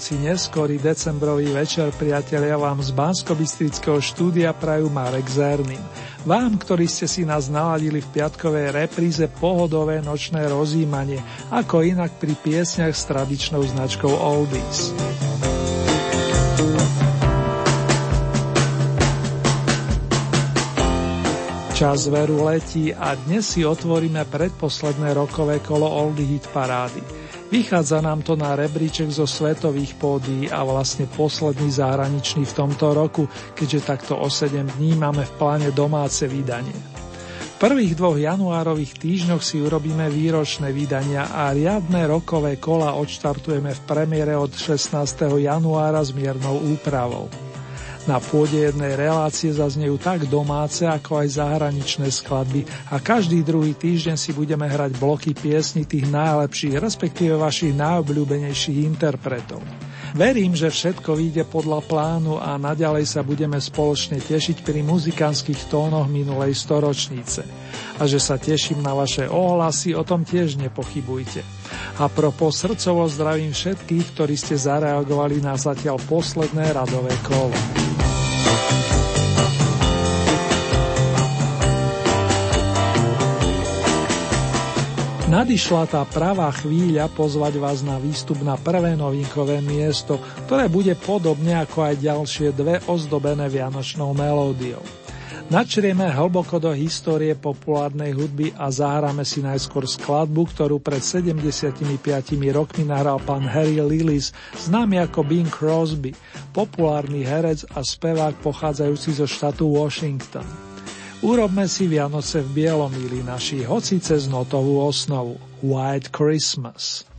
Hoci neskorý decembrový večer, priatelia, vám z bansko štúdia prajú Marek Zernin. Vám, ktorí ste si nás naladili v piatkovej repríze pohodové nočné rozímanie, ako inak pri piesňach s tradičnou značkou Oldies. Čas veru letí a dnes si otvoríme predposledné rokové kolo Oldie Hit parády. Vychádza nám to na rebríček zo svetových pódií a vlastne posledný zahraničný v tomto roku, keďže takto o 7 dní máme v pláne domáce vydanie. Prvých dvoch januárových týždňoch si urobíme výročné vydania a riadne rokové kola odštartujeme v premiére od 16. januára s miernou úpravou. Na pôde jednej relácie zaznejú tak domáce, ako aj zahraničné skladby a každý druhý týždeň si budeme hrať bloky piesni tých najlepších, respektíve vašich najobľúbenejších interpretov. Verím, že všetko vyjde podľa plánu a naďalej sa budeme spoločne tešiť pri muzikánskych tónoch minulej storočnice. A že sa teším na vaše ohlasy, o tom tiež nepochybujte. A propos srdcovo zdravím všetkých, ktorí ste zareagovali na zatiaľ posledné radové kolo. Nadišla tá pravá chvíľa pozvať vás na výstup na prvé novinkové miesto, ktoré bude podobne ako aj ďalšie dve ozdobené vianočnou melódiou. Načrieme hlboko do histórie populárnej hudby a zahráme si najskôr skladbu, ktorú pred 75 rokmi nahral pán Harry Lillis, známy ako Bing Crosby, populárny herec a spevák pochádzajúci zo štátu Washington. Urobme si Vianoce v Bielomíli naši, hoci cez notovú osnovu. White Christmas.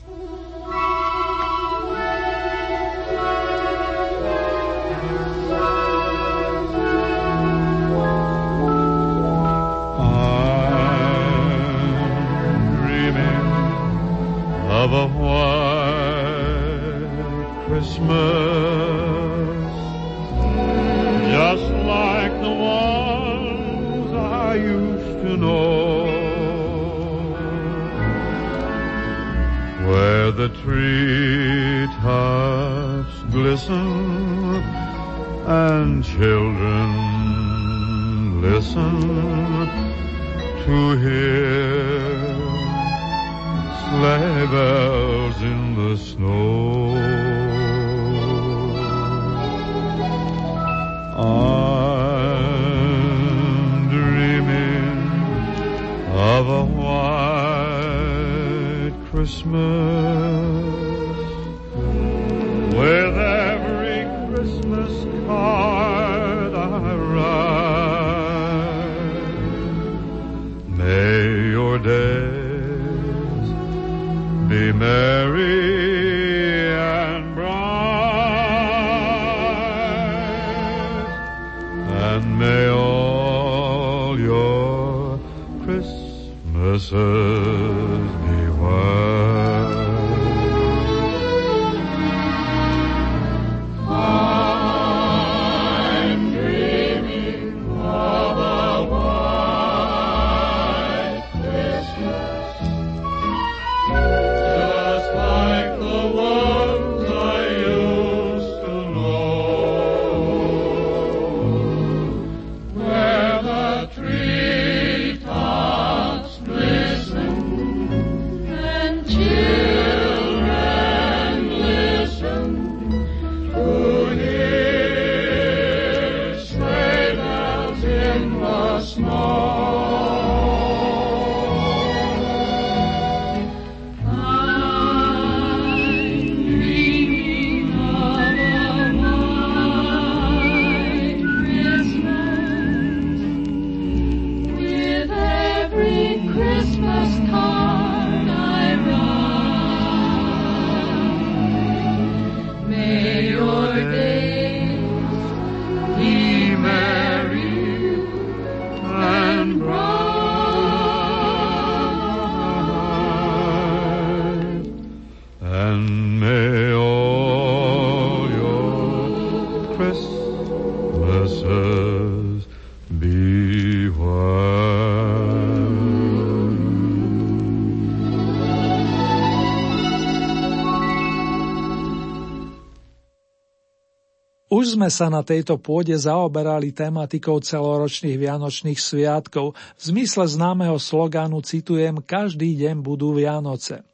Sme sa na tejto pôde zaoberali tematikou celoročných vianočných sviatkov. V zmysle známeho slogánu citujem Každý deň budú Vianoce.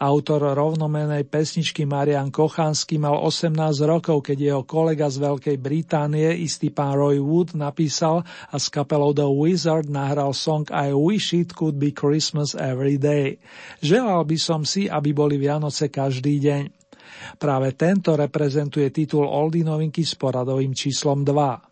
Autor rovnomenej pesničky Marian Kochanský mal 18 rokov, keď jeho kolega z Veľkej Británie, istý pán Roy Wood, napísal a s kapelou The Wizard nahral song I wish it could be Christmas every day. Želal by som si, aby boli Vianoce každý deň. Práve tento reprezentuje titul Oldy novinky s poradovým číslom 2.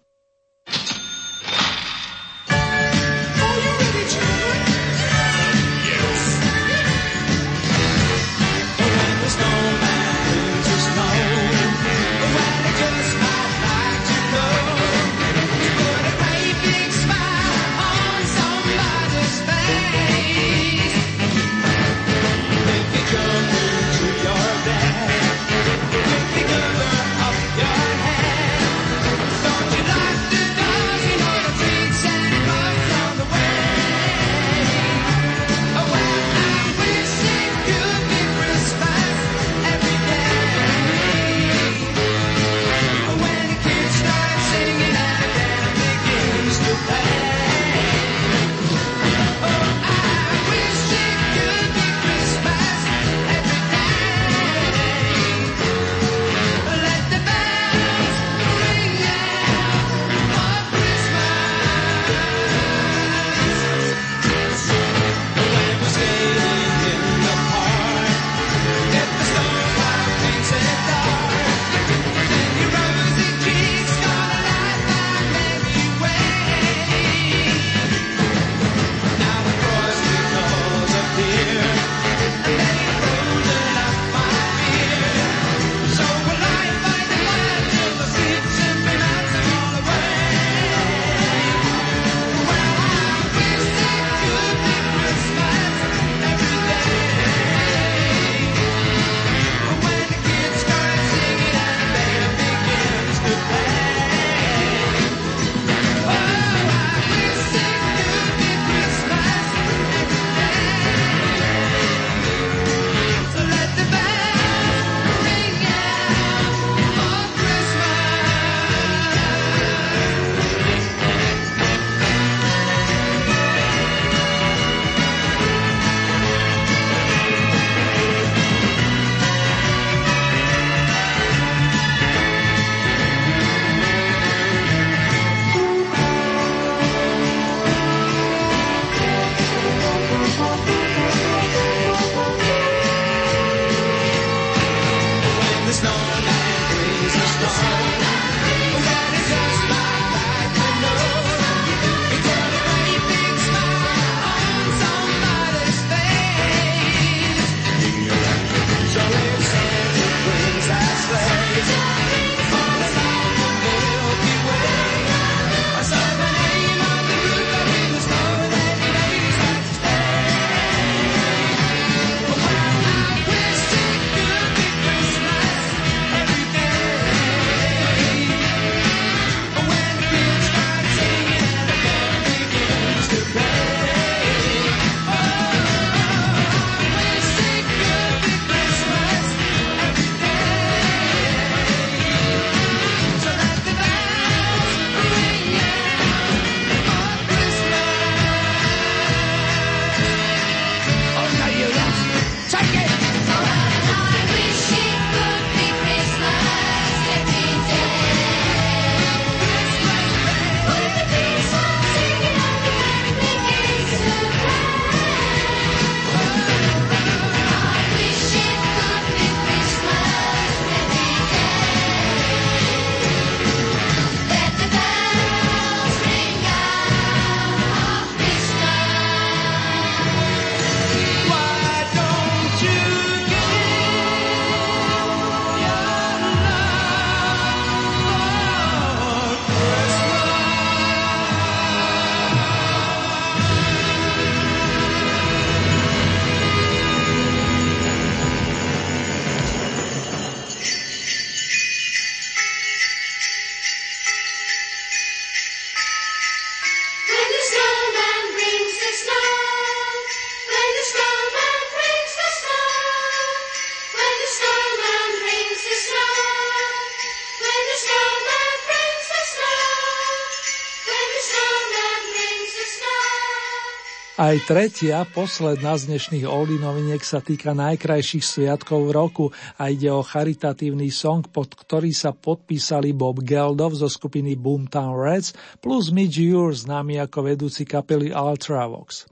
Aj tretia, posledná z dnešných oldy noviniek sa týka najkrajších sviatkov v roku a ide o charitatívny song, pod ktorý sa podpísali Bob Geldov zo skupiny Boomtown Reds plus Mitch Ure, známy ako vedúci kapely Ultravox.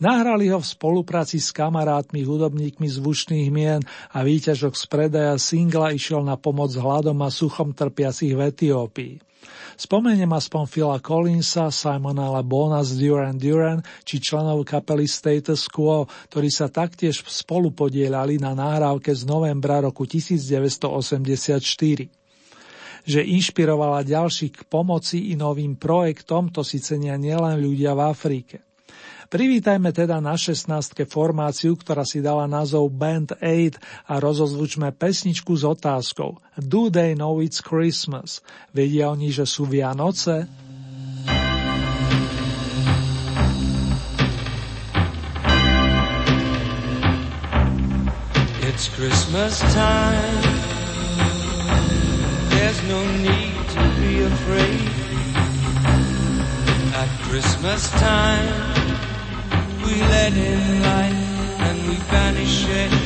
Nahrali ho v spolupráci s kamarátmi hudobníkmi zvučných mien a výťažok z predaja singla išiel na pomoc hladom a suchom trpiacich v Etiópii. Spomeniem aspoň Phila Collinsa, Simona Lebona z Duran Duran či členov kapely Status Quo, ktorí sa taktiež spolu podielali na nahrávke z novembra roku 1984 že inšpirovala ďalších k pomoci i novým projektom, to si cenia nielen ľudia v Afrike. Privítajme teda na 16. formáciu, ktorá si dala názov Band 8 a rozozvučme pesničku s otázkou Do they know it's Christmas? Vedia oni, že sú Vianoce? It's Christmas time There's no need to be afraid At Christmas time we let in light and we banish it.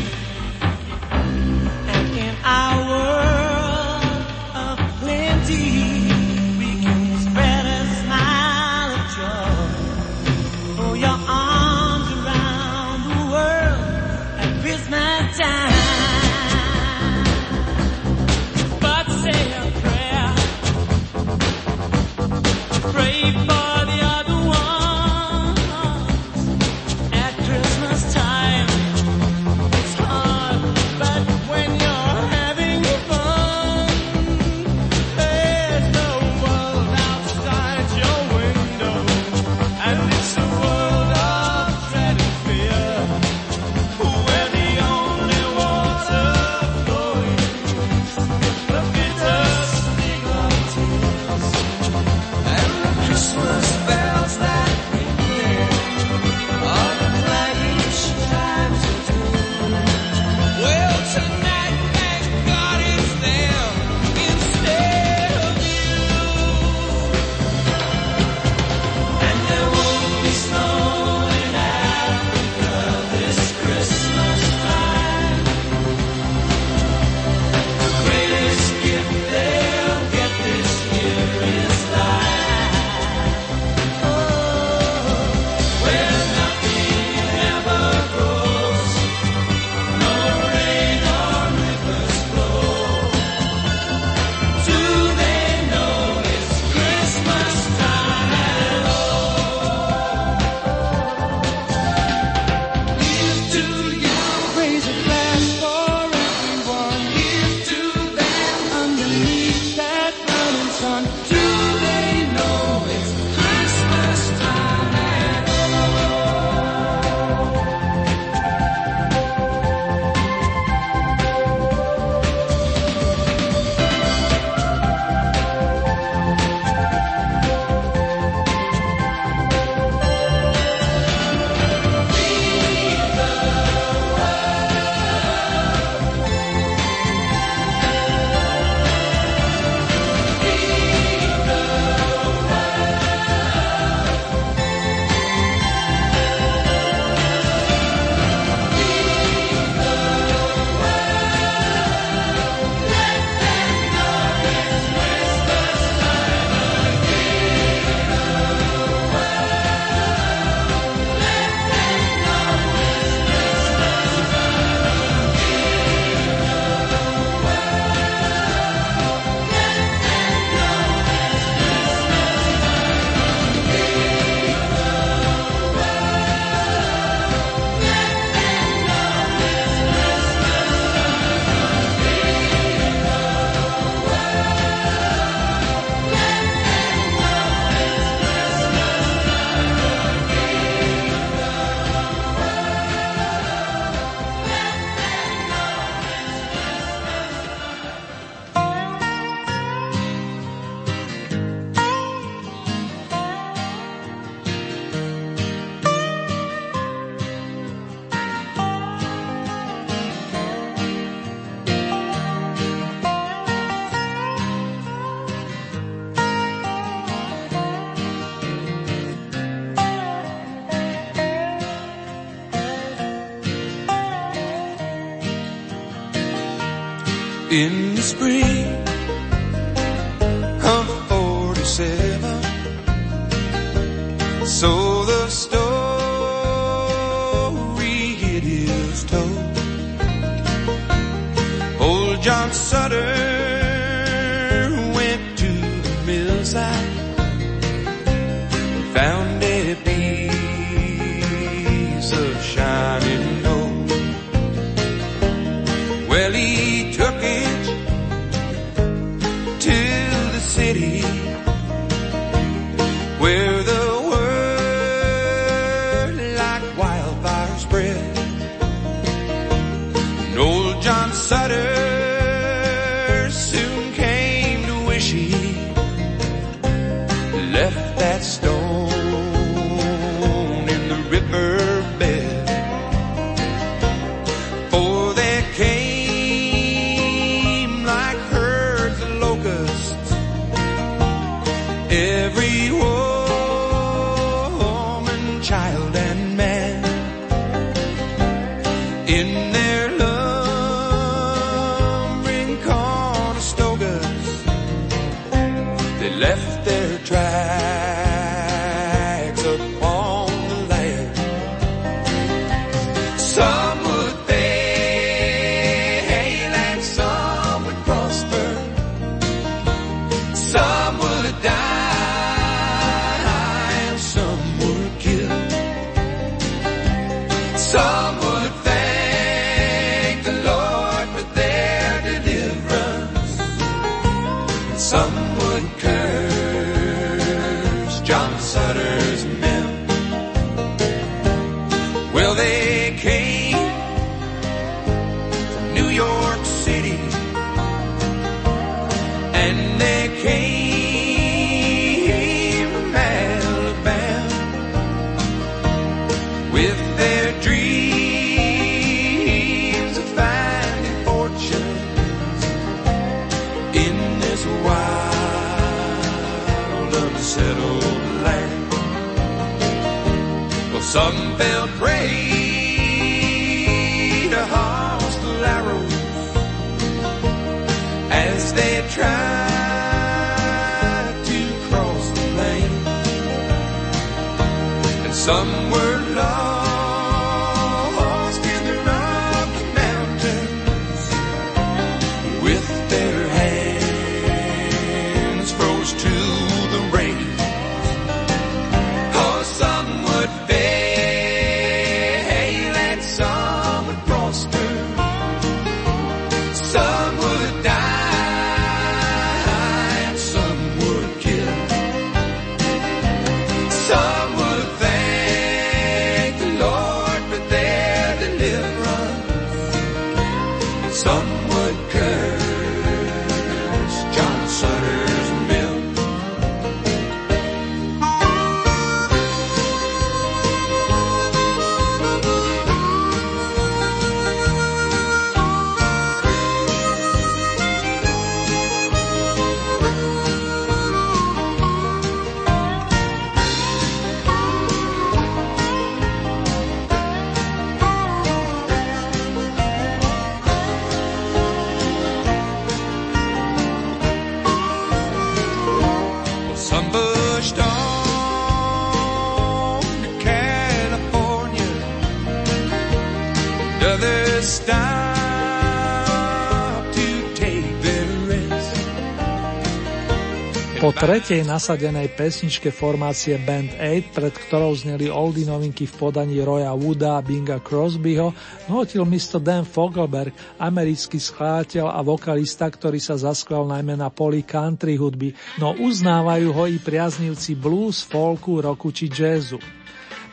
Tretej nasadenej pesničke formácie Band 8, pred ktorou zneli oldy novinky v podaní Roya Wooda a Binga Crosbyho, nutil Mr. Dan Fogelberg, americký skladateľ a vokalista, ktorý sa zaskval najmä na poli country hudby, no uznávajú ho i priaznivci blues, folku, roku či jazzu.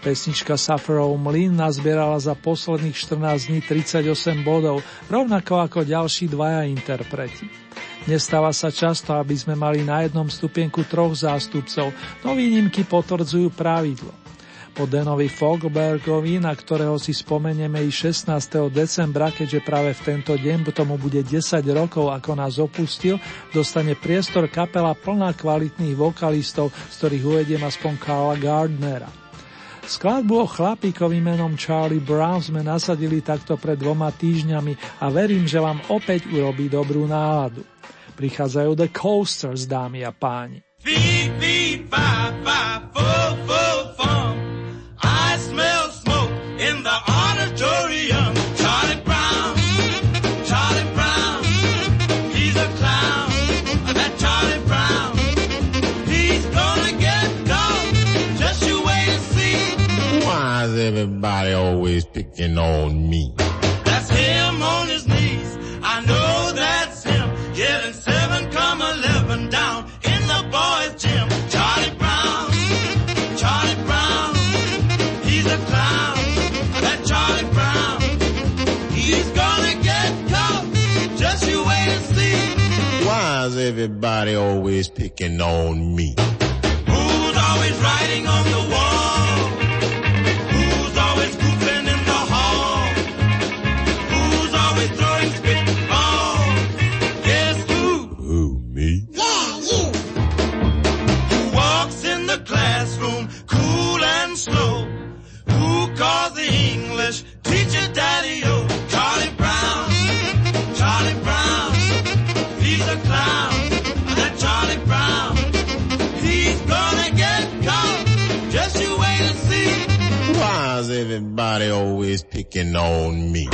Pesnička Sufferov Mlin nazbierala za posledných 14 dní 38 bodov, rovnako ako ďalší dvaja interpreti. Nestáva sa často, aby sme mali na jednom stupienku troch zástupcov, no výnimky potvrdzujú pravidlo. Po Danovi Fogelbergovi, na ktorého si spomenieme i 16. decembra, keďže práve v tento deň tomu bude 10 rokov, ako nás opustil, dostane priestor kapela plná kvalitných vokalistov, z ktorých uvediem aspoň Carla Gardnera. Skladbu o chlapíkovi menom Charlie Brown sme nasadili takto pred dvoma týždňami a verím, že vám opäť urobí dobrú náladu. Prichádzajú The Coasters, dámy a páni. Feed, feed, five, five, four, four, four. everybody always picking on me. That's him on his knees. I know that's him. Getting seven come eleven down in the boys' gym. Charlie Brown, Charlie Brown, he's a clown. That Charlie Brown, he's gonna get caught. Just you wait and see. Why is everybody always picking on me? Who's always riding on the wall? everybody always picking on me.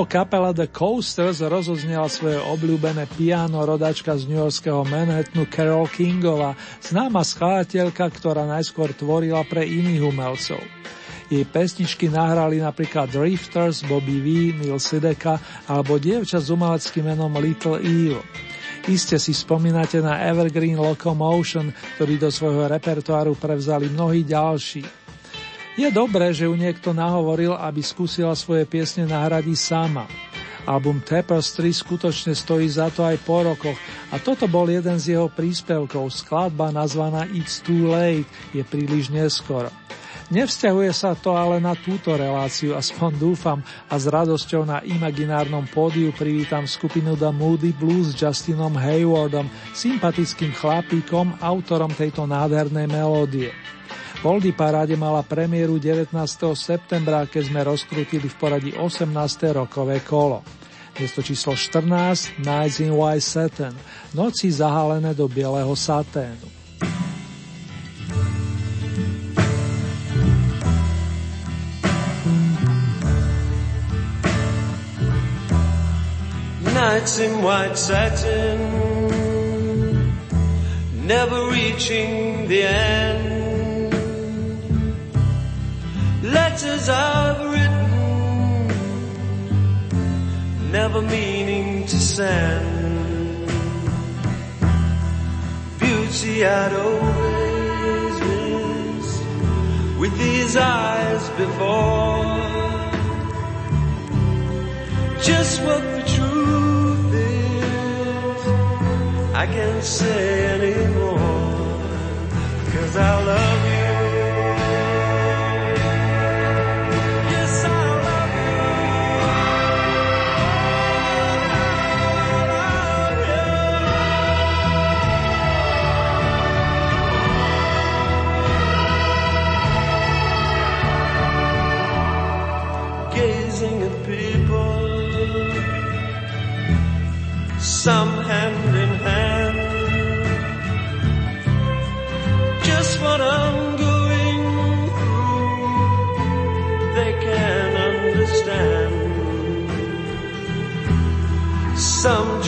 Po kapela The Coasters rozoznela svoje obľúbené piano rodačka z newyorského Manhattanu Carol Kingova, známa skladateľka, ktorá najskôr tvorila pre iných umelcov. Jej pesničky nahrali napríklad Drifters, Bobby V, Neil Sedeka alebo dievča s umeleckým menom Little Eve. Iste si spomínate na Evergreen Locomotion, ktorý do svojho repertoáru prevzali mnohí ďalší. Je dobré, že ju niekto nahovoril, aby skúsila svoje piesne nahradiť sama. Album Tapestry skutočne stojí za to aj po rokoch a toto bol jeden z jeho príspevkov, skladba nazvaná It's Too Late, je príliš neskoro. Nevzťahuje sa to ale na túto reláciu, aspoň dúfam, a s radosťou na imaginárnom pódiu privítam skupinu The Moody Blues s Justinom Haywardom, sympatickým chlapíkom, autorom tejto nádhernej melódie. V Oldie paráde mala premiéru 19. septembra, keď sme rozkrutili v poradí 18. rokové kolo. Miesto číslo 14 Nights in White Satin, noci zahalené do bieleho saténu. Nights in white satin, never reaching the end. Letters I've written, never meaning to send. Beauty I'd always miss with these eyes before. Just what the truth is, I can't say anymore. Cause I love you.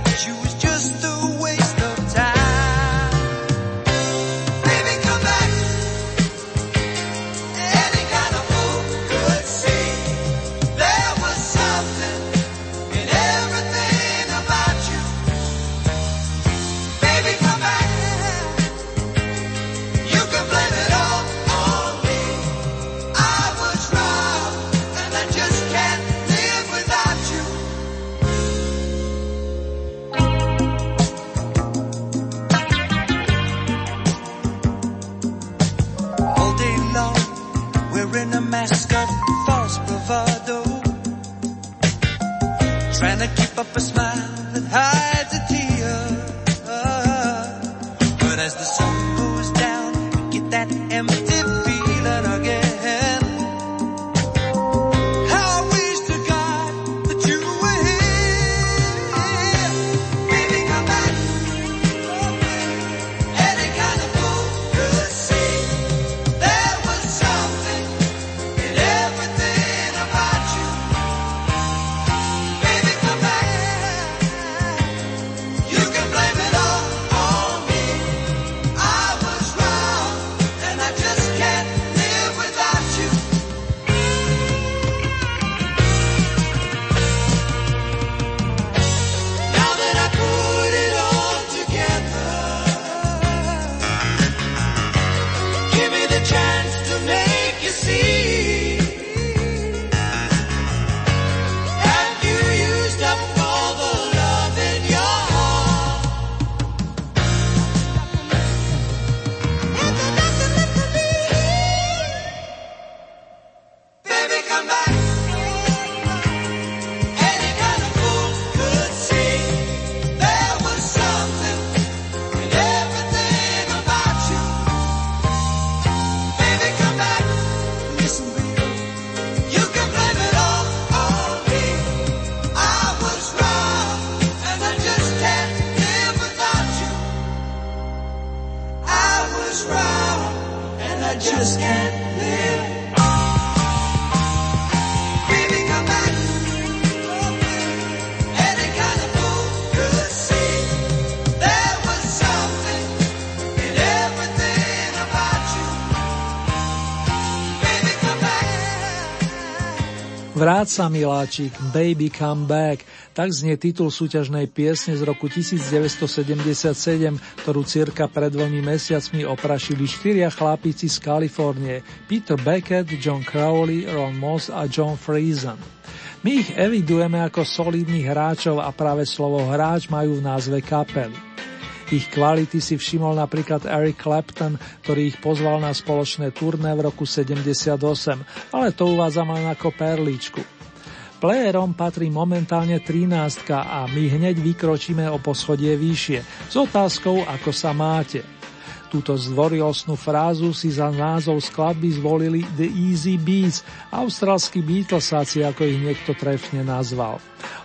get you is just a Vráť sa, miláčik, Baby Come Back. Tak znie titul súťažnej piesne z roku 1977, ktorú cirka pred dvomi mesiacmi oprašili štyria chlapíci z Kalifornie. Peter Beckett, John Crowley, Ron Moss a John Friesen. My ich evidujeme ako solidných hráčov a práve slovo hráč majú v názve kapely. Ich kvality si všimol napríklad Eric Clapton, ktorý ich pozval na spoločné turné v roku 78, ale to uvádzam len ako perličku. Playerom patrí momentálne 13 a my hneď vykročíme o poschodie vyššie s otázkou, ako sa máte. Túto zdvorilostnú frázu si za názov skladby zvolili The Easy Beats, australskí Beatlesáci, ako ich niekto trefne nazval.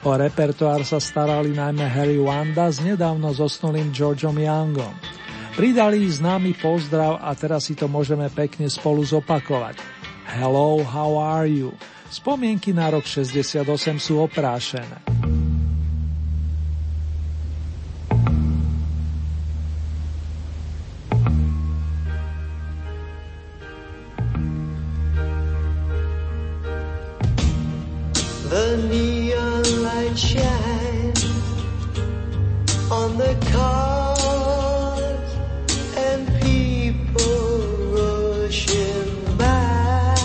O repertoár sa starali najmä Harry Wanda s nedávno zosnulým Georgeom Youngom. Pridali známy pozdrav a teraz si to môžeme pekne spolu zopakovať. Hello, how are you? Spomienky na rok 68 sú oprášené. The neon light shine on the cars and people rushing by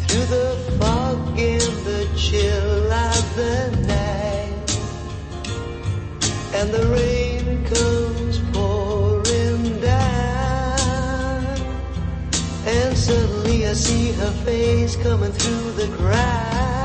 through the fog and the chill of the night. And the rain comes pouring down and suddenly I see her face coming through the crowd.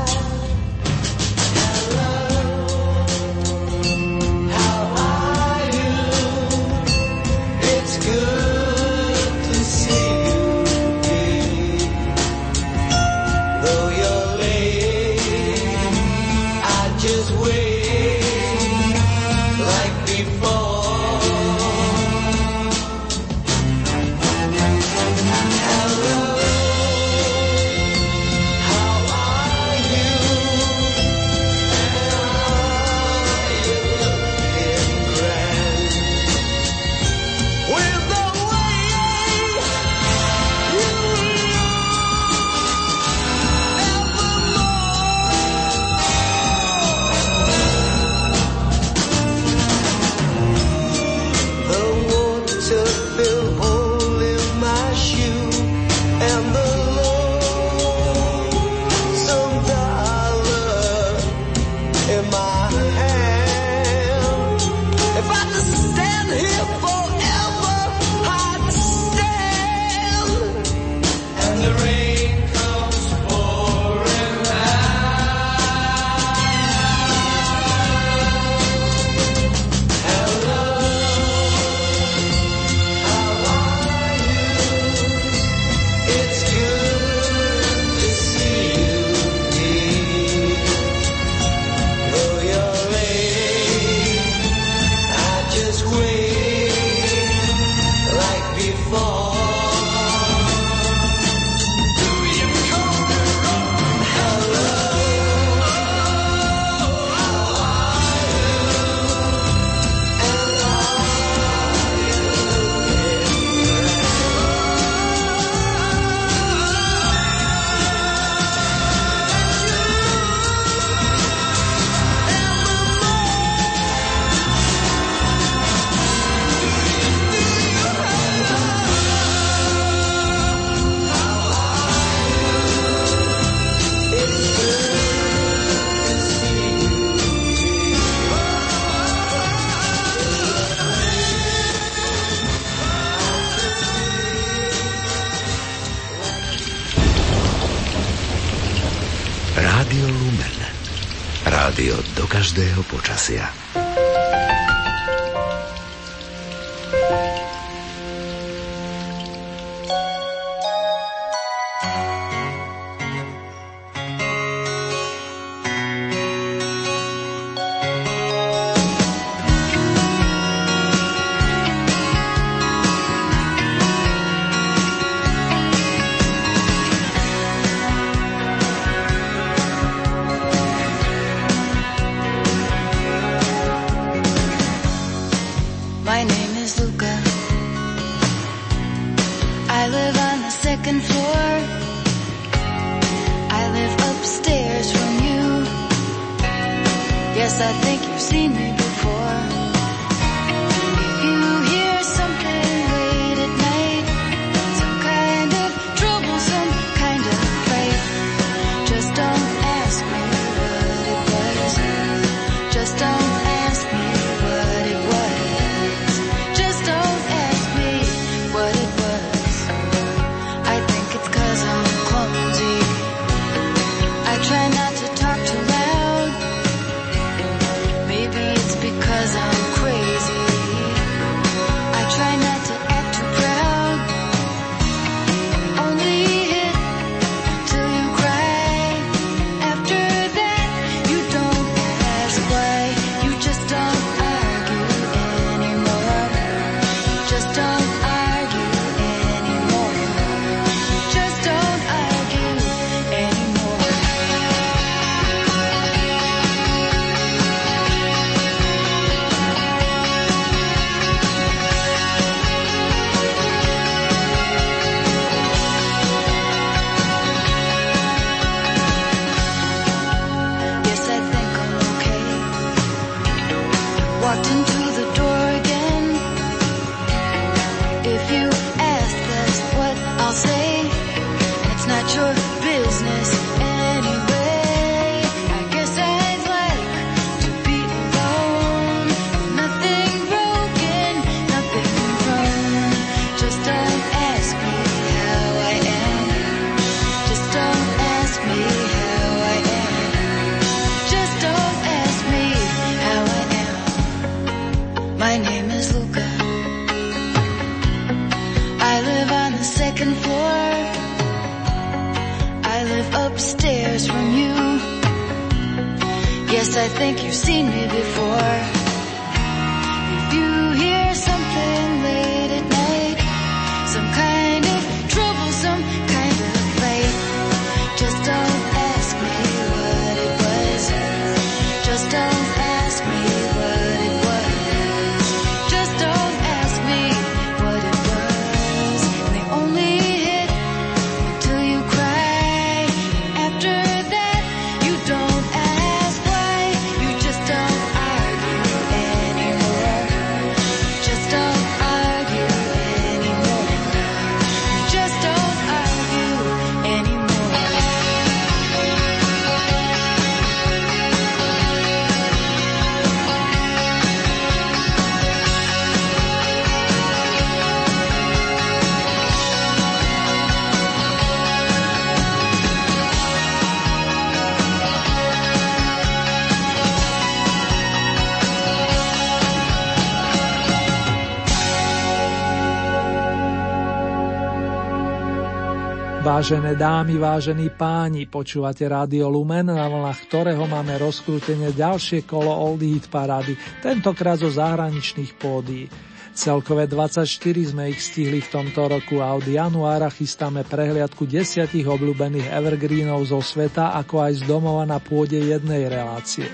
Vážené dámy, vážení páni, počúvate Rádio Lumen, na vlnách ktorého máme rozkrútenie ďalšie kolo Oldie Hit parády, tentokrát zo zahraničných pódií. Celkové 24 sme ich stihli v tomto roku a od januára chystáme prehliadku desiatich obľúbených evergreenov zo sveta, ako aj z domova na pôde jednej relácie.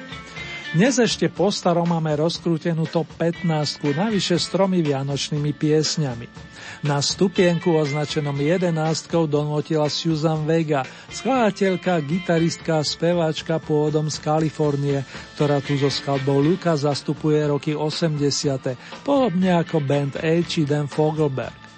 Dnes ešte po starom máme rozkrútenú top 15, navyše s tromi vianočnými piesňami. Na stupienku označenom 11 donotila Susan Vega, skladateľka, gitaristka a speváčka pôvodom z Kalifornie, ktorá tu so skladbou Luka zastupuje roky 80. podobne ako band A či Dan Fogelberg.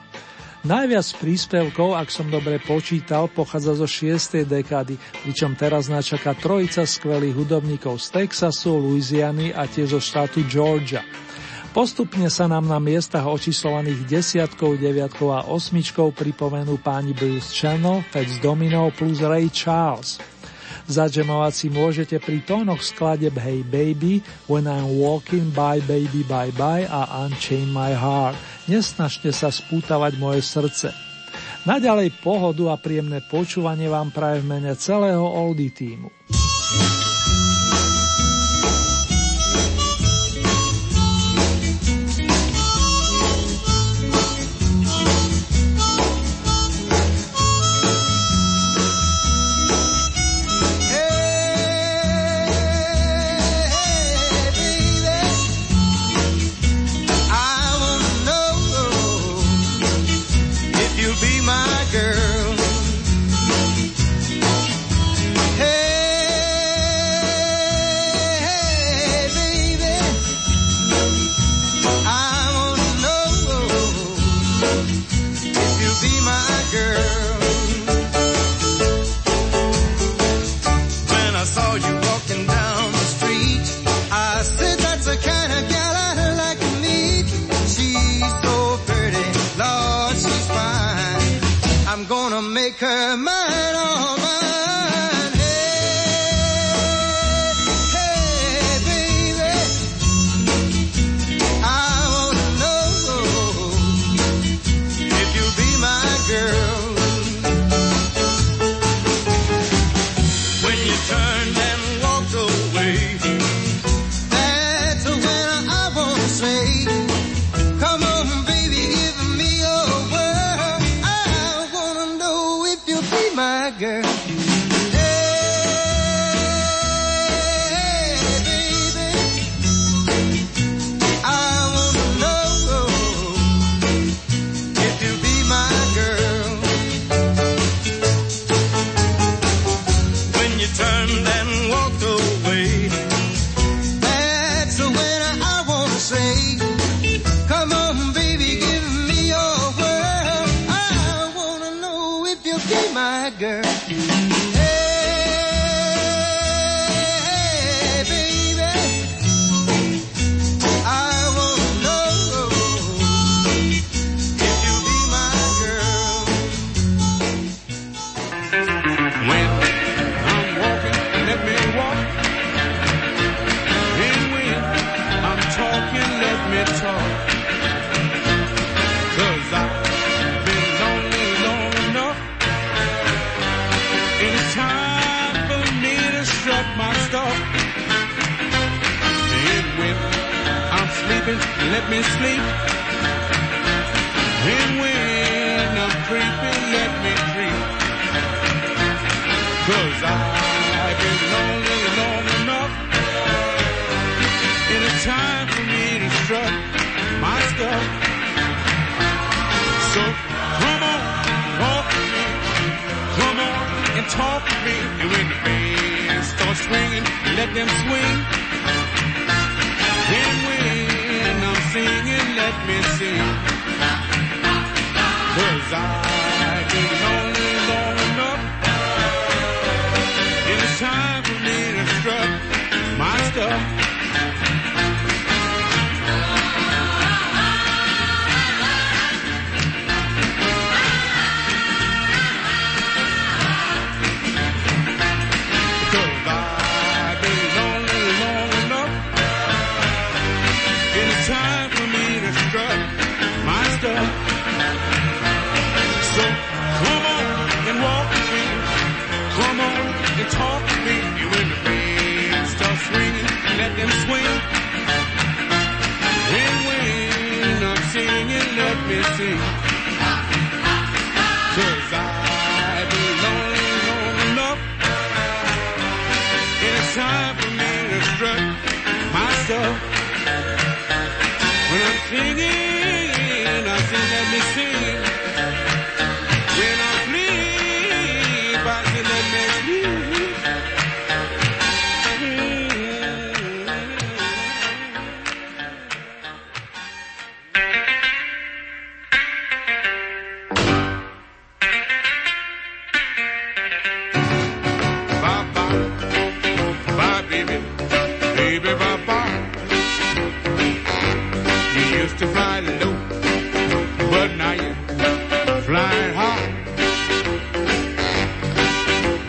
Najviac príspevkov, ak som dobre počítal, pochádza zo 6. dekády, pričom teraz načaká trojica skvelých hudobníkov z Texasu, Louisiany a tiež zo štátu Georgia. Postupne sa nám na miestach očíslovaných desiatkou, deviatkou a osmičkou pripomenú páni Bruce Channel, Fats Domino plus Ray Charles. Zadžemovať si môžete pri tónoch skladeb Hey Baby, When I'm Walking, Bye Baby Bye Bye a Unchain My Heart. Nesnažte sa spútavať moje srdce. Naďalej pohodu a príjemné počúvanie vám praje v mene celého Oldy týmu. girl. let me sleep. And when I'm creeping, let me dream. Cause I've been lonely long enough. It is time for me to strut my stuff. So come on, walk with me. Come on and talk with me. And when the band starts swinging, let them swing. sing and let me sing. Cause I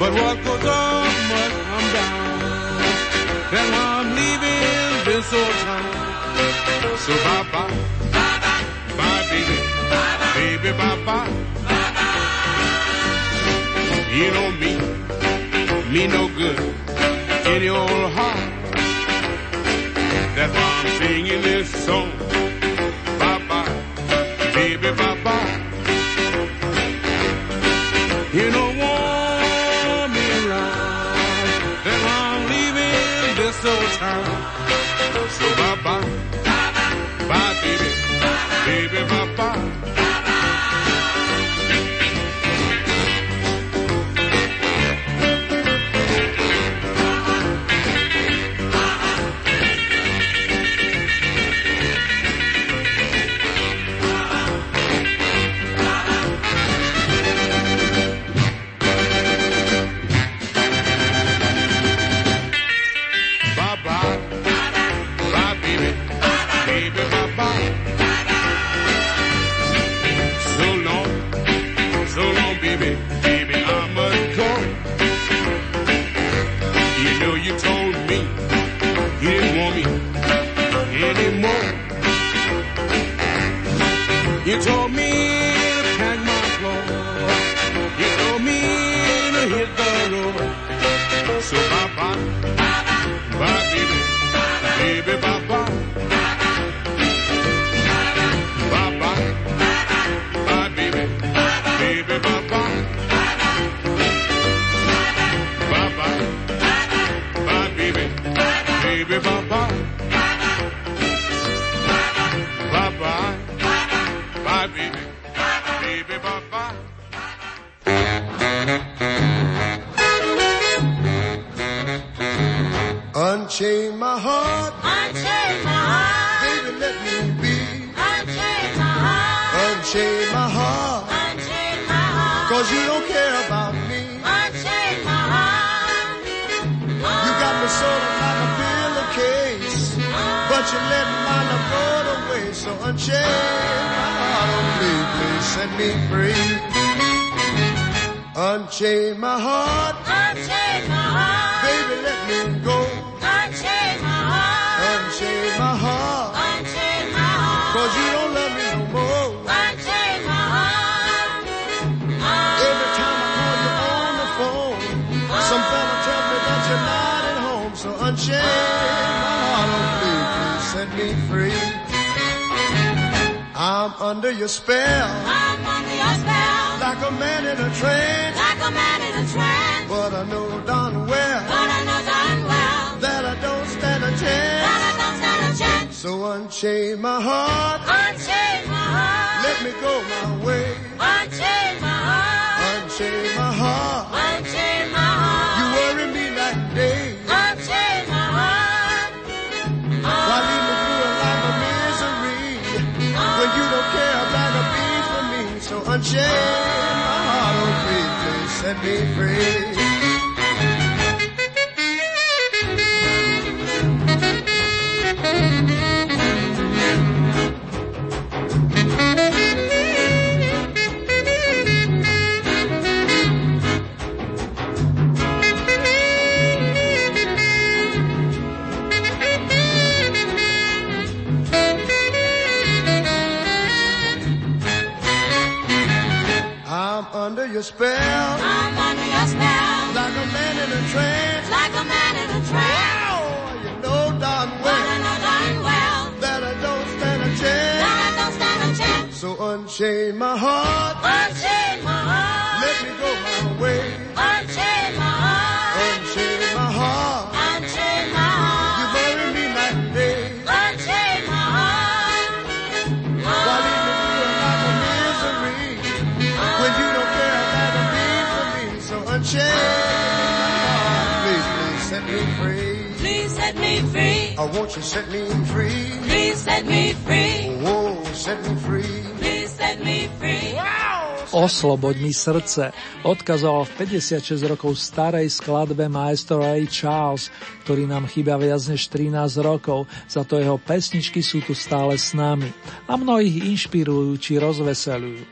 But what goes on must come down. And I'm leaving this old town. So bye bye. Bye bye. Bye baby. Bye bye. Baby bye bye. Bye bye. You know me. Me no good. In your heart. That's why I'm singing this song. Baby bye So unchain my heart, oh please, please set me free. I'm under your spell, I'm under your spell, like a man in a trance. like a man in a trance, But I know darn well but I know darn well that I don't stand a chance. that I don't stand a chance. So unchain my heart, Unchain my heart, let me go my way. unchain my heart, Unchain my heart, So unchain my heart, oh please, please set me free. Your spell, I'm under your spell, like a man in a trance. like a man in a trance. Oh, you know darn But I well know darn well that I don't stand a chance. that I don't stand a chance. So unchain my heart, Unchain my heart, let me go my way. Free. I want you set me free. Please set me free. Whoa, set me free. Please set me free. Osloboď mi srdce odkazoval v 56 rokov starej skladbe maestro Ray Charles, ktorý nám chýba viac než 13 rokov, za to jeho pesničky sú tu stále s nami a mnohých inšpirujú či rozveselujú.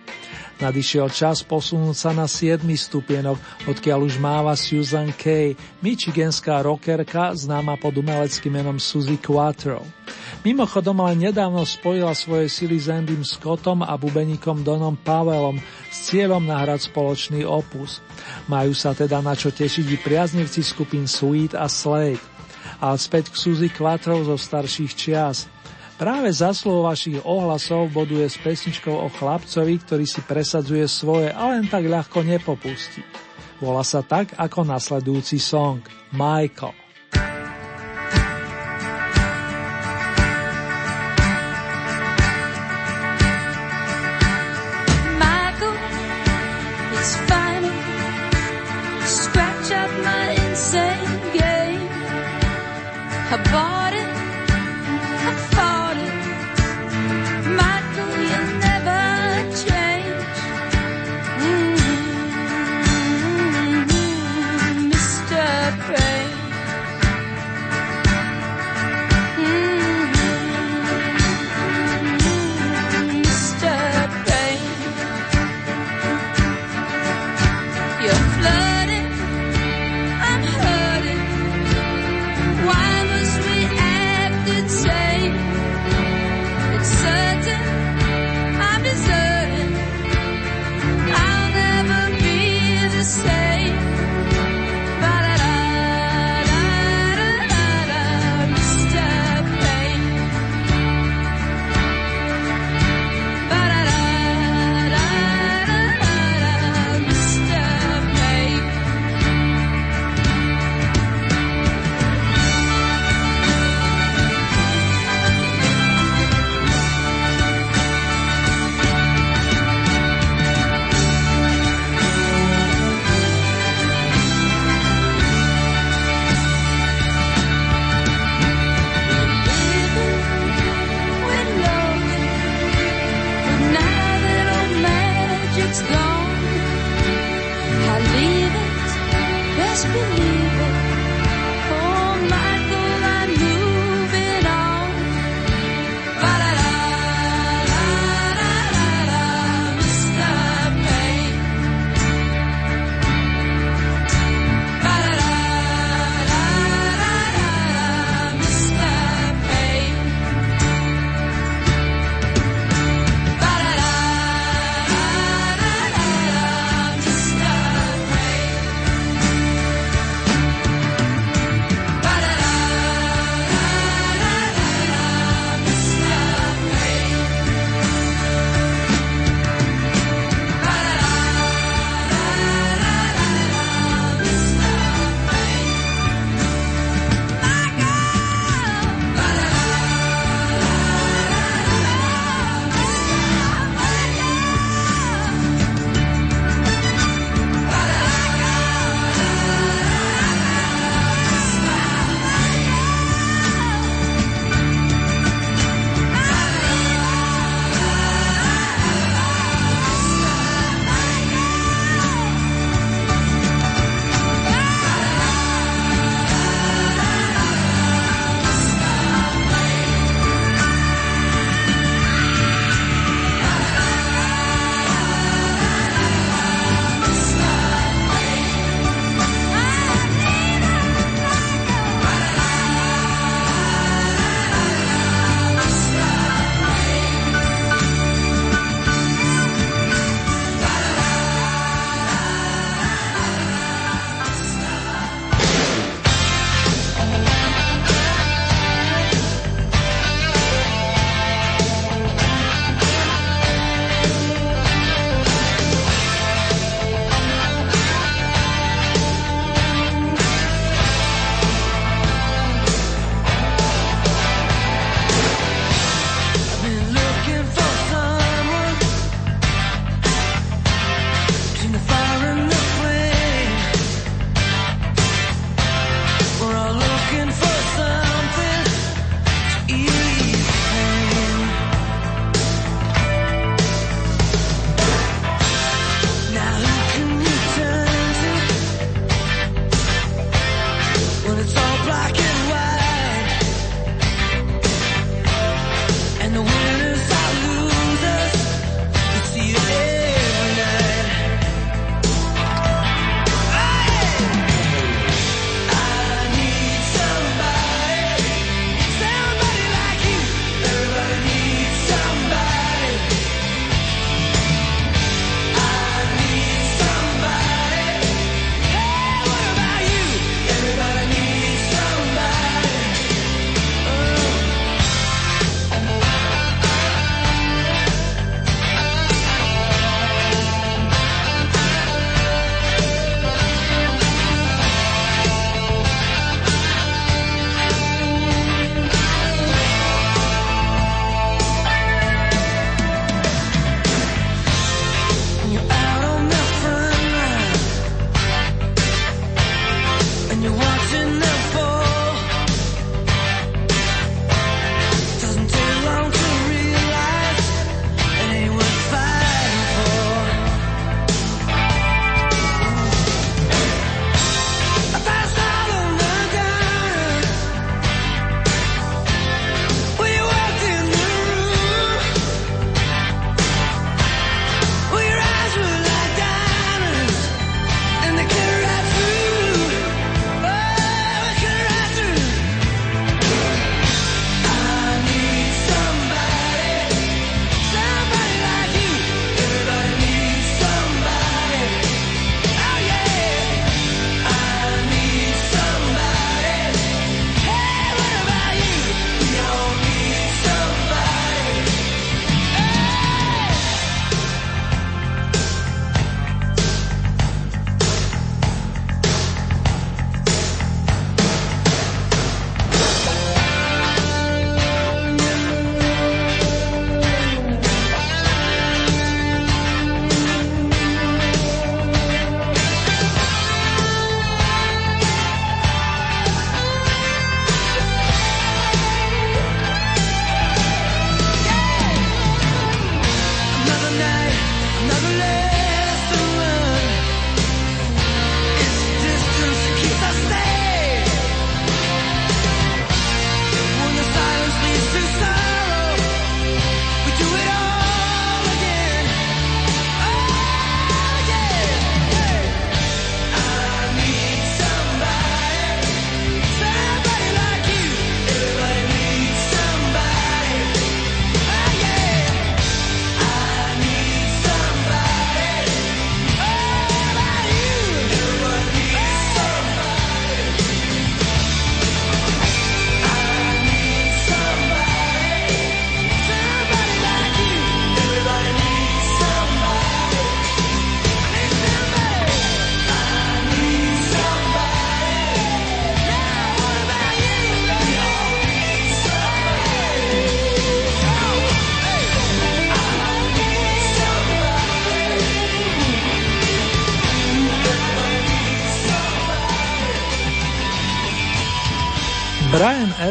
Nadišiel čas posunúť sa na 7. stupienok, odkiaľ už máva Susan Kay, michigenská rockerka, známa pod umeleckým menom Suzy Quattro. Mimochodom ale nedávno spojila svoje sily s Andym Scottom a bubeníkom Donom Pavelom s cieľom nahrať spoločný opus. Majú sa teda na čo tešiť i priaznivci skupín Sweet a Slade. Ale späť k Suzy Quattro zo starších čias. Práve zaslov vašich ohlasov boduje s pesničkou o chlapcovi, ktorý si presadzuje svoje a len tak ľahko nepopustí. Volá sa tak ako nasledujúci song. Michael,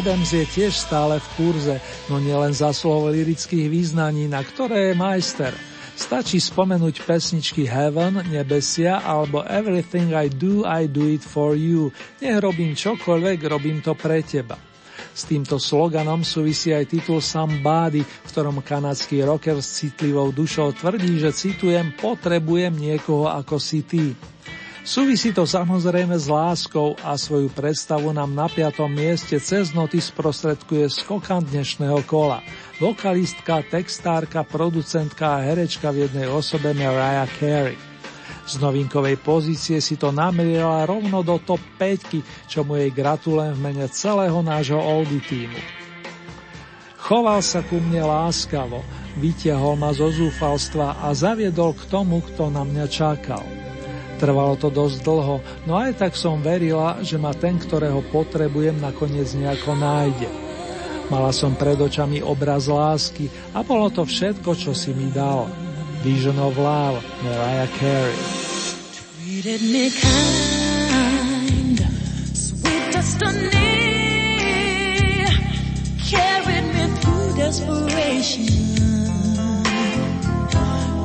Adams je tiež stále v kurze, no nielen za slovo lirických význaní, na ktoré je majster. Stačí spomenúť pesničky Heaven, Nebesia alebo Everything I Do, I Do It For You. Nech robím čokoľvek, robím to pre teba. S týmto sloganom súvisí aj titul Somebody, v ktorom kanadský rocker s citlivou dušou tvrdí, že citujem, potrebujem niekoho ako si ty. Súvisí to samozrejme s láskou a svoju predstavu nám na piatom mieste cez noty sprostredkuje skokan dnešného kola. Vokalistka, textárka, producentka a herečka v jednej osobe Mariah Carey. Z novinkovej pozície si to namerila rovno do top 5, čo mu jej gratulujem v mene celého nášho Oldy týmu. Choval sa ku mne láskavo, vytiahol ma zo zúfalstva a zaviedol k tomu, kto na mňa čakal. Trvalo to dosť dlho, no aj tak som verila, že ma ten, ktorého potrebujem, nakoniec nejako nájde. Mala som pred očami obraz lásky a bolo to všetko, čo si mi dal. Vision of Love, Mariah Carey. Treated me kind, sweet destiny, carried me through desperation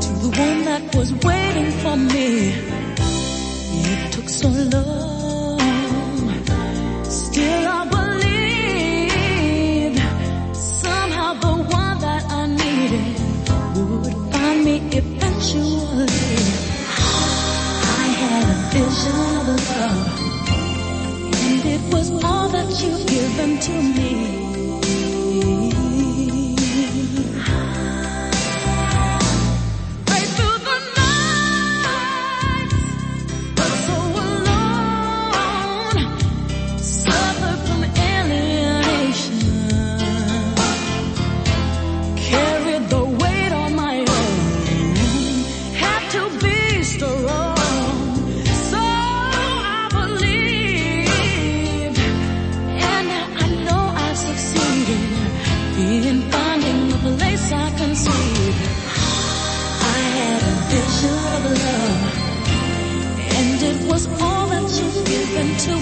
to the one that was waiting for me. So long, still I believed somehow the one that I needed would find me eventually. I had a vision of love, and it was all that you've given to me. until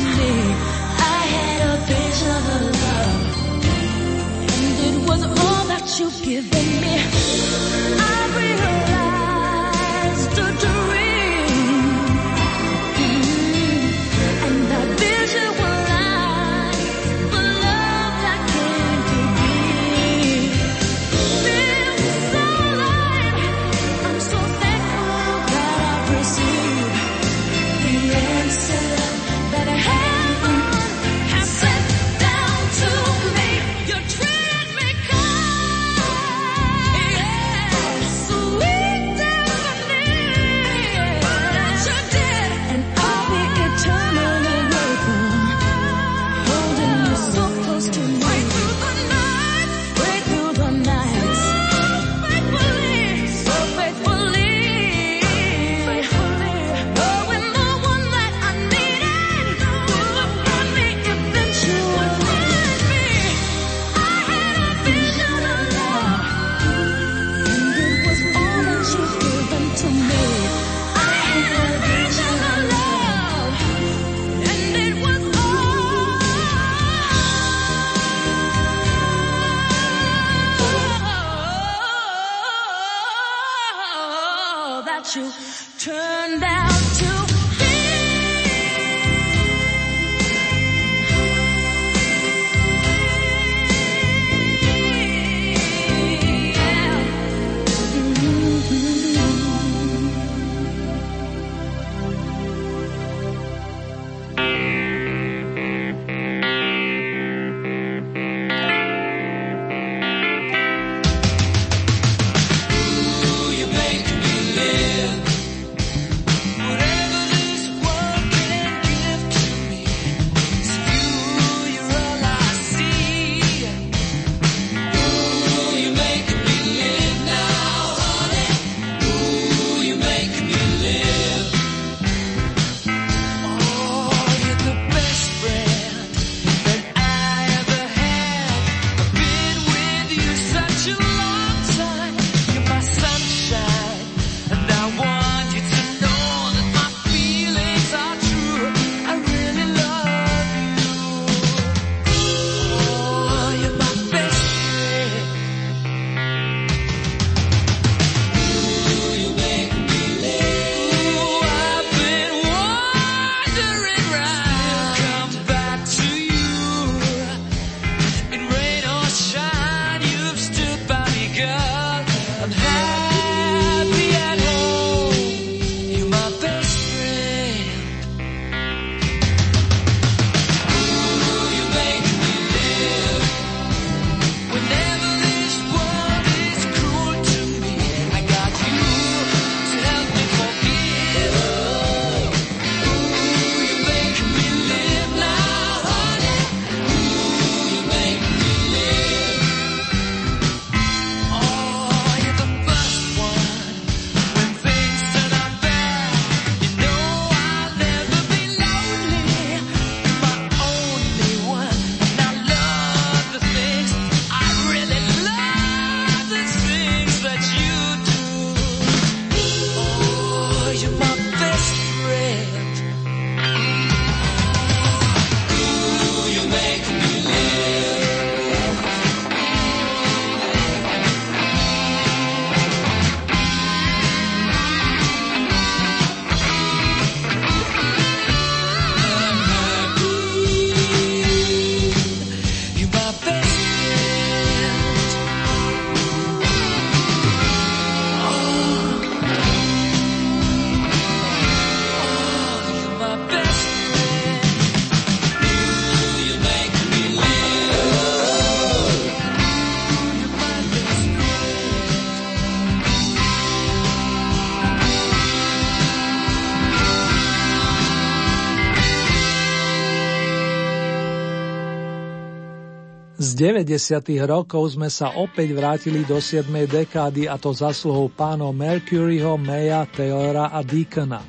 90. rokov sme sa opäť vrátili do 7. dekády a to zasluhou pánov Mercuryho, Maya, Taylora a Deacona.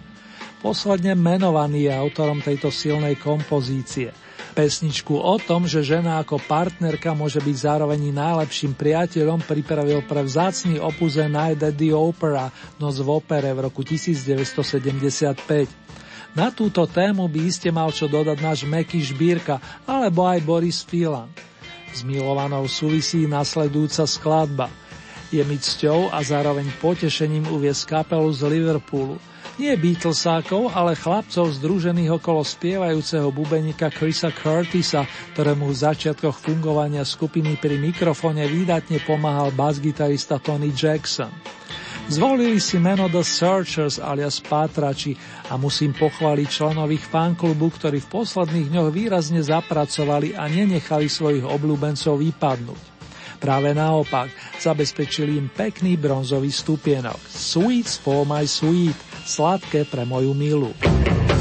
Posledne menovaný je autorom tejto silnej kompozície. Pesničku o tom, že žena ako partnerka môže byť zároveň najlepším priateľom, pripravil pre vzácný opus A Night at the Opera, Noc v opere v roku 1975. Na túto tému by iste mal čo dodať náš Meky Žbírka, alebo aj Boris Filan. S milovanou súvisí nasledujúca skladba. Je mi cťou a zároveň potešením uviesť kapelu z Liverpoolu. Nie Beatlesákov, ale chlapcov združených okolo spievajúceho bubenika Chrisa Curtisa, ktorému v začiatkoch fungovania skupiny pri mikrofóne výdatne pomáhal basgitarista Tony Jackson. Zvolili si meno The Searchers alias Pátrači a musím pochváliť členových fanklubu, ktorí v posledných dňoch výrazne zapracovali a nenechali svojich obľúbencov vypadnúť. Práve naopak, zabezpečili im pekný bronzový stupienok. Sweet for my sweet, sladké pre moju milu.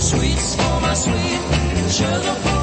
Sweet for my sweet,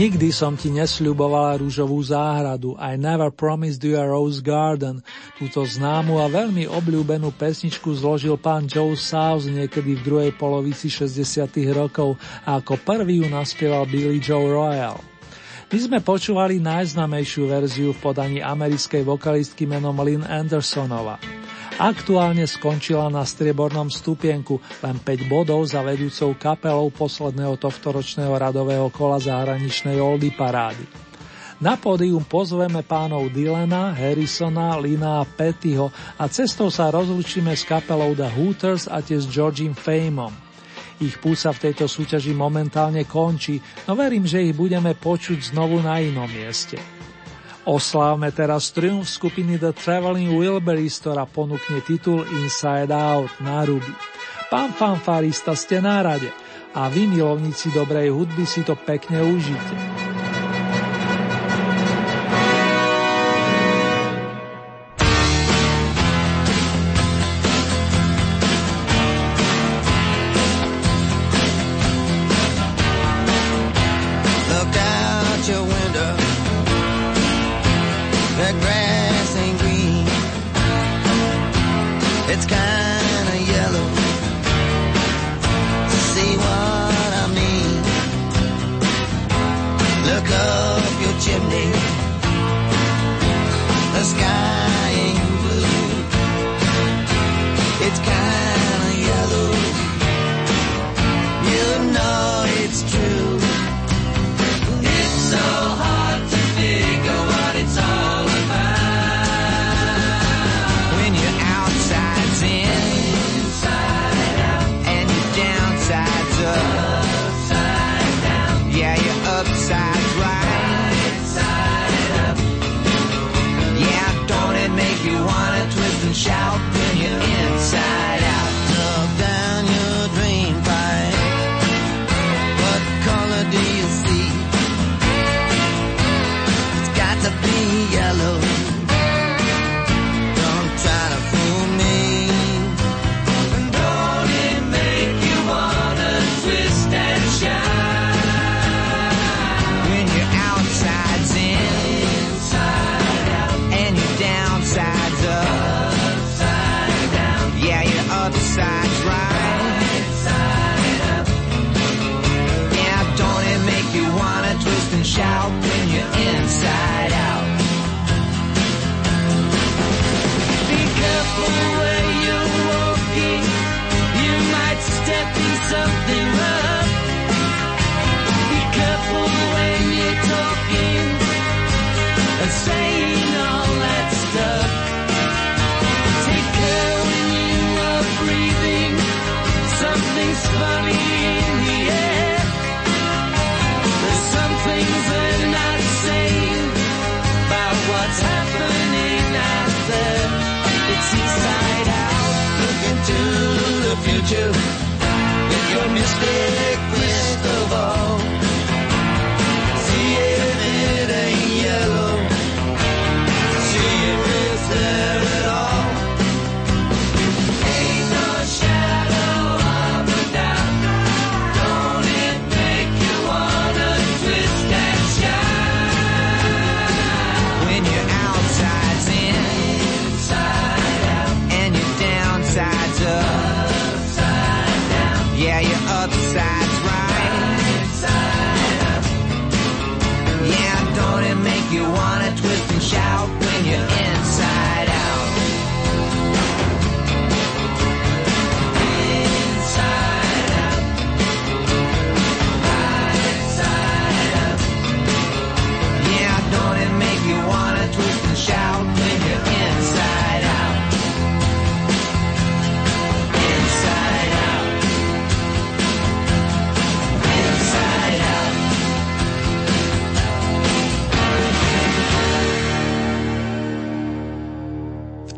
Nikdy som ti nesľubovala rúžovú záhradu, I never promised you a rose garden. Túto známu a veľmi obľúbenú pesničku zložil pán Joe South niekedy v druhej polovici 60 rokov a ako prvý ju naspieval Billy Joe Royal. My sme počúvali najznamejšiu verziu v podaní americkej vokalistky menom Lynn Andersonova. Aktuálne skončila na striebornom stupienku len 5 bodov za vedúcou kapelou posledného tohtoročného radového kola zahraničnej Oldy parády. Na pódium pozveme pánov Dylana, Harrisona, Lina a Pettyho a cestou sa rozlučíme s kapelou The Hooters a tiež s Georgim Famom. Ich púca v tejto súťaži momentálne končí, no verím, že ich budeme počuť znovu na inom mieste. Oslávme teraz triumf skupiny The Traveling Wilburys, ktorá ponúkne titul Inside Out na ruby. Pán fanfarista ste na rade a vy milovníci dobrej hudby si to pekne užite.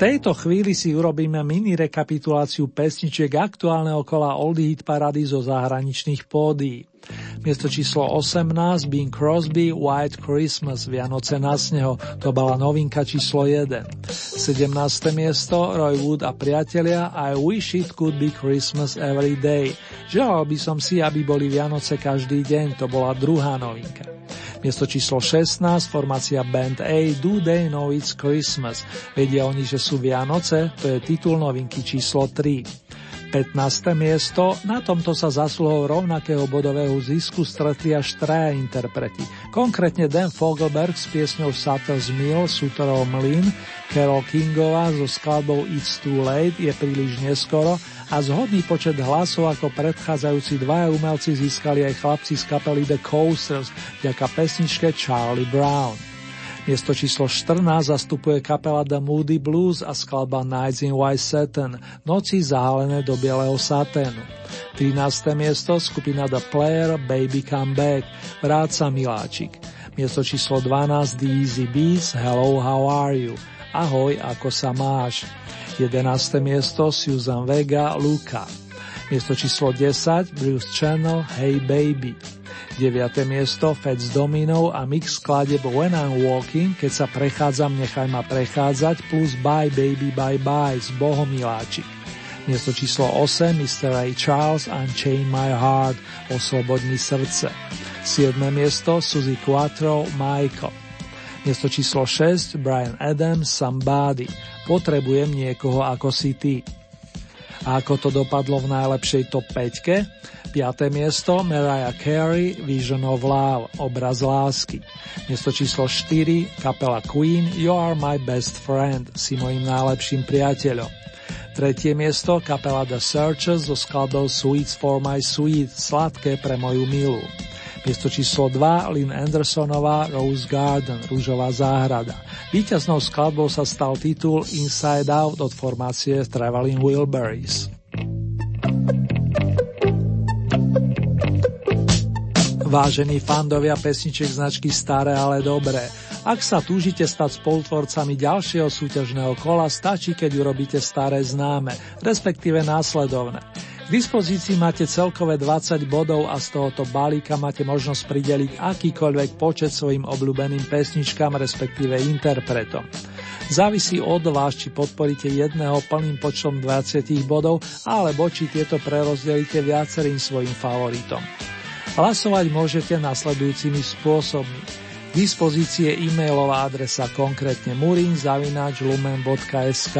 Tejto chvíli si urobíme mini rekapituláciu pesničiek aktuálneho kola Oldie Hit Parady zo zahraničných pódií. Miesto číslo 18 Bing Crosby White Christmas Vianoce na sneho, to bola novinka číslo 1. 17. miesto Roy Wood a priatelia I Wish It Could Be Christmas Every Day. Želal by som si, aby boli Vianoce každý deň, to bola druhá novinka. Miesto číslo 16 formácia Band A Do They Know It's Christmas. Vedia oni, že sú Vianoce? To je titul novinky číslo 3. 15. miesto, na tomto sa zasluhou rovnakého bodového zisku stretli až traja interpreti. Konkrétne Dan Fogelberg s piesňou Sutter's Mill, Suterov Mlin, Carol Kingová so skladbou It's Too Late, je príliš neskoro a zhodný počet hlasov ako predchádzajúci dvaja umelci získali aj chlapci z kapely The Coasters vďaka pesničke Charlie Brown. Miesto číslo 14 zastupuje kapela The Moody Blues a skladba Nights in White Satin, noci zahalené do bieleho saténu. 13. miesto skupina The Player Baby Come Back, Vráca Miláčik. Miesto číslo 12 The Easy Beats Hello How Are You, Ahoj, ako sa máš. 11. miesto Susan Vega Luka. Miesto číslo 10 Bruce Channel Hey Baby. 9. miesto Fats Domino a mix skladeb When I'm Walking, keď sa prechádzam, nechaj ma prechádzať, plus Bye Baby Bye Bye z Bohomiláčik. Miesto číslo 8 Mr. Ray Charles Unchain My Heart Osloboď mi srdce. 7. miesto Suzy Quattro Michael. Miesto číslo 6 Brian Adams Somebody. Potrebujem niekoho ako si ty. A ako to dopadlo v najlepšej top 5? 5. miesto Mariah Carey Vision of Love, obraz lásky. Miesto číslo 4 kapela Queen You are my best friend, si mojim najlepším priateľom. Tretie miesto kapela The Searchers so skladbou Sweets for my sweet, sladké pre moju milú. Miesto číslo 2 Lynn Andersonová Rose Garden, Rúžová záhrada. Výťaznou skladbou sa stal titul Inside Out od formácie Traveling Wilburys. Vážení fandovia pesniček značky Staré, ale dobré. Ak sa túžite stať spolutvorcami ďalšieho súťažného kola, stačí, keď urobíte staré známe, respektíve následovné. Dispozícii máte celkové 20 bodov a z tohoto balíka máte možnosť prideliť akýkoľvek počet svojim obľúbeným pesničkám, respektíve interpretom. Závisí od vás, či podporíte jedného plným počtom 20 bodov, alebo či tieto prerozdelíte viacerým svojim favoritom. Hlasovať môžete nasledujúcimi spôsobmi. K dispozície e-mailová adresa konkrétne murinzavináčlumen.sk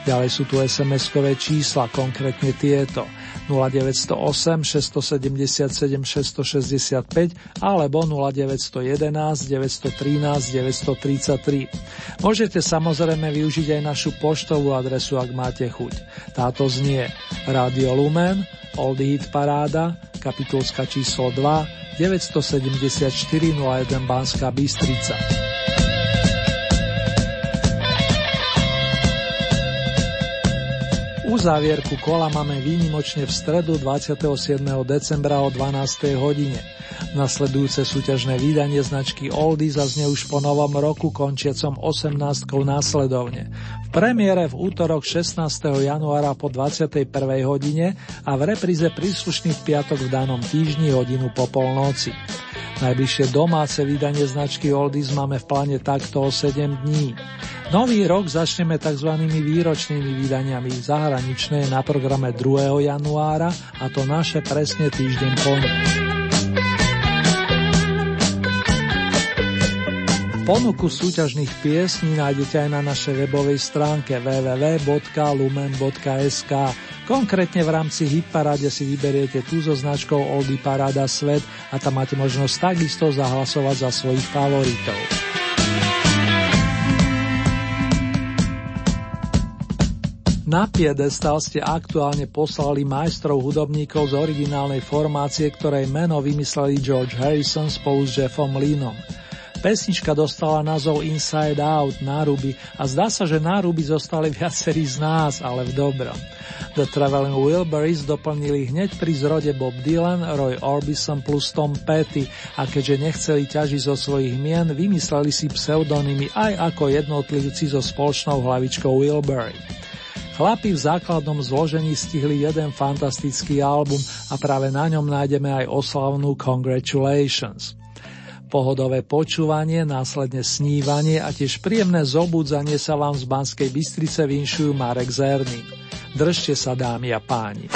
Ďalej sú tu SMS-kové čísla, konkrétne tieto 0908 677 665 alebo 0911 913 933. Môžete samozrejme využiť aj našu poštovú adresu, ak máte chuť. Táto znie Radio Lumen, Old Hit Paráda, kapitulska číslo 2, 974 01 Banská Bystrica. Uzávierku kola máme výnimočne v stredu 27. decembra o 12. hodine. Nasledujúce súťažné vydanie značky Oldy zaznie už po novom roku končiacom 18. následovne. V premiére v útorok 16. januára po 21. hodine a v repríze príslušný v piatok v danom týždni hodinu po polnoci. Najbližšie domáce vydanie značky Oldies máme v pláne takto o 7 dní. Nový rok začneme tzv. výročnými vydaniami. Zahraničné na programe 2. januára a to naše presne týždeň po Ponuku súťažných piesní nájdete aj na našej webovej stránke www.lumen.sk. Konkrétne v rámci Hitparáde si vyberiete tú so značkou Oldy Paráda Svet a tam máte možnosť takisto zahlasovať za svojich favoritov. Na piedestal ste aktuálne poslali majstrov hudobníkov z originálnej formácie, ktorej meno vymysleli George Harrison spolu s Jeffom Linom. Pesnička dostala názov Inside Out, náruby a zdá sa, že náruby zostali viacerí z nás, ale v dobrom. The Traveling Wilburys doplnili hneď pri zrode Bob Dylan, Roy Orbison plus Tom Petty a keďže nechceli ťažiť zo svojich mien, vymysleli si pseudonymy aj ako jednotlivci so spoločnou hlavičkou Wilbury. Chlapi v základnom zložení stihli jeden fantastický album a práve na ňom nájdeme aj oslavnú Congratulations. Pohodové počúvanie, následne snívanie a tiež príjemné zobudzanie sa vám z Banskej Bystrice vinšujú Marek Zerný. Držte sa dámy a páni.